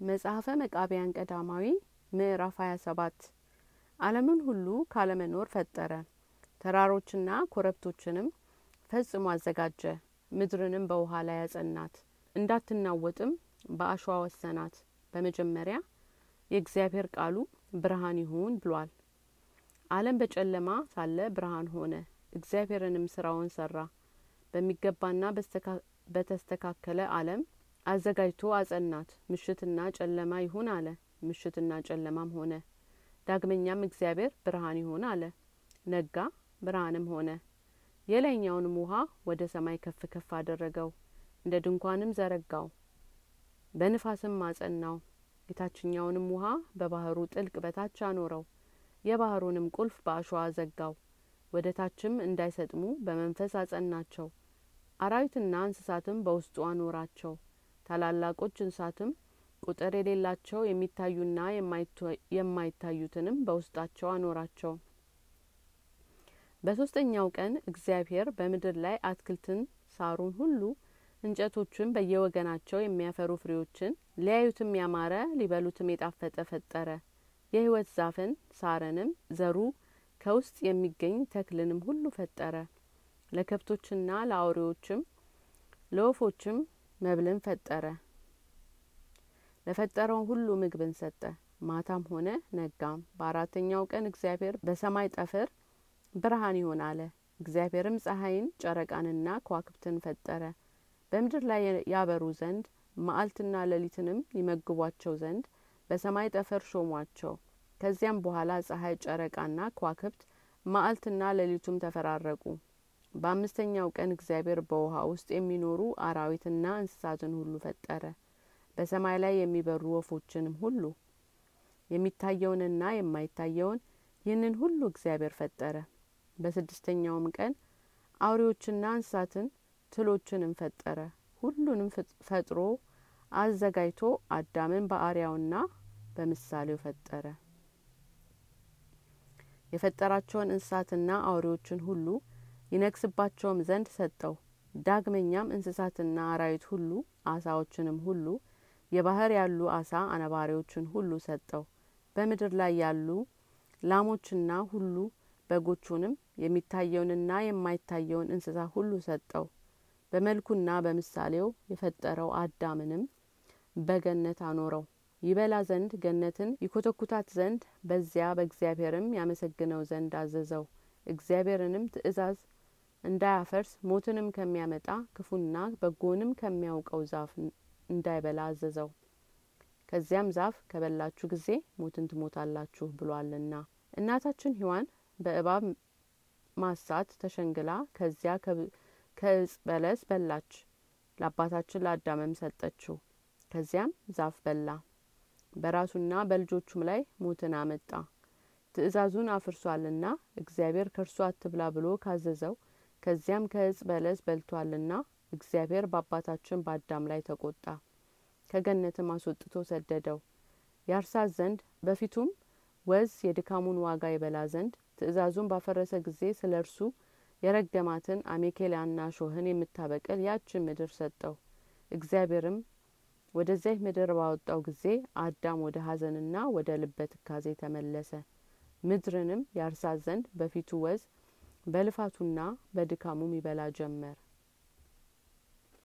መጽሐፈ መቃቢያን ቀዳማዊ ምዕራፍ 27 ዓለምን ሁሉ ካለመኖር ፈጠረ። ተራሮችና ኮረብቶችንም ፈጽሞ አዘጋጀ። ምድርንም በውሃ ላይ ያጸናት፣ እንዳትናወጥም በአሸዋ ወሰናት። በመጀመሪያ የእግዚአብሔር ቃሉ ብርሃን ይሁን ብሏል። ዓለም በጨለማ ሳለ ብርሃን ሆነ። እግዚአብሔርንም ስራውን ሰራ። በሚገባና በተስተካከለ ዓለም አዘጋጅቶ አጸናት። ምሽትና ጨለማ ይሁን አለ። ምሽትና ጨለማም ሆነ። ዳግመኛም እግዚአብሔር ብርሃን ይሁን አለ። ነጋ፣ ብርሃንም ሆነ። የላይኛውንም ውሃ ወደ ሰማይ ከፍ ከፍ አደረገው፣ እንደ ድንኳንም ዘረጋው፣ በንፋስም አጸናው። የታችኛውንም ውሃ በባህሩ ጥልቅ በታች አኖረው፣ የባህሩንም ቁልፍ በአሸዋ ዘጋው። ወደ ታችም እንዳይሰጥሙ በመንፈስ አጸናቸው። አራዊትና እንስሳትም በውስጡ አኖራቸው። ታላላቆች እንስሳትም ቁጥር የሌላቸው የሚታዩና የማይታዩትንም በውስጣቸው አኖራቸው። በሶስተኛው ቀን እግዚአብሔር በምድር ላይ አትክልትን፣ ሳሩን ሁሉ፣ እንጨቶችን በየወገናቸው የሚያፈሩ ፍሬዎችን ሊያዩትም ያማረ ሊበሉትም የጣፈጠ ፈጠረ። የሕይወት ዛፍን ሳርንም ዘሩ ከውስጥ የሚገኝ ተክልንም ሁሉ ፈጠረ። ለከብቶችና ለአውሬዎችም ለወፎችም መብልን ፈጠረ። ለፈጠረው ሁሉ ምግብን ሰጠ። ማታም ሆነ ነጋም። በአራተኛው ቀን እግዚአብሔር በሰማይ ጠፈር ብርሃን ይሁን አለ። እግዚአብሔርም ፀሐይን ጨረቃንና ከዋክብትን ፈጠረ በምድር ላይ ያበሩ ዘንድ መዓልትና ሌሊትንም ይመግቧቸው ዘንድ በሰማይ ጠፈር ሾሟቸው። ከዚያም በኋላ ፀሐይ፣ ጨረቃና ከዋክብት መዓልትና ሌሊቱም ተፈራረቁ። በአምስተኛው ቀን እግዚአብሔር በውሃ ውስጥ የሚኖሩ አራዊትና እንስሳትን ሁሉ ፈጠረ። በሰማይ ላይ የሚበሩ ወፎችንም ሁሉ የሚታየውንና የማይታየውን ይህንን ሁሉ እግዚአብሔር ፈጠረ። በስድስተኛውም ቀን አውሬዎችና እንስሳትን ትሎችንም ፈጠረ። ሁሉንም ፈጥሮ አዘጋጅቶ አዳምን በአርአያውና በምሳሌው ፈጠረ። የፈጠራቸውን እንስሳትና አውሬዎችን ሁሉ ይነግስባቸውም ዘንድ ሰጠው። ዳግመኛም እንስሳትና አራዊት ሁሉ አሳዎችንም ሁሉ የባህር ያሉ አሳ አነባሪዎችን ሁሉ ሰጠው። በምድር ላይ ያሉ ላሞችና ሁሉ በጎቹንም የሚታየውንና የማይታየውን እንስሳ ሁሉ ሰጠው። በመልኩና በምሳሌው የፈጠረው አዳምንም በገነት አኖረው። ይበላ ዘንድ ገነትን ይኮተኩታት ዘንድ በዚያ በእግዚአብሔርም ያመሰግነው ዘንድ አዘዘው። እግዚአብሔርንም ትእዛዝ እንዳያፈርስ ሞትንም ከሚያመጣ ክፉና በጎንም ከሚያውቀው ዛፍ እንዳይበላ አዘዘው። ከዚያም ዛፍ ከበላችሁ ጊዜ ሞትን ትሞታላችሁ ብሏልና። እናታችን ሔዋን በእባብ ማሳት ተሸንግላ ከዚያ ከእጽ በለስ በላች። ለአባታችን ለአዳምም ሰጠችው። ከዚያም ዛፍ በላ። በራሱና በልጆቹም ላይ ሞትን አመጣ። ትእዛዙን አፍርሷልና እግዚአብሔር ከእርሱ አትብላ ብሎ ካዘዘው ከዚያም ከእጽ በለስ በልቷልና እግዚአብሔር በአባታችን በአዳም ላይ ተቆጣ። ከገነትም አስወጥቶ ሰደደው። ያርሳት ዘንድ በፊቱም ወዝ የድካሙን ዋጋ ይበላ ዘንድ ትእዛዙን ባፈረሰ ጊዜ ስለ እርሱ የረገማትን አሜኬላና ሾህን የምታበቅል ያችን ምድር ሰጠው። እግዚአብሔርም ወደዚያች ምድር ባወጣው ጊዜ አዳም ወደ ሐዘንና ወደ ልበ ትካዜ ተመለሰ። ምድርንም ያርሳት ዘንድ በፊቱ ወዝ በልፋቱና በድካሙም ይበላ ጀመር።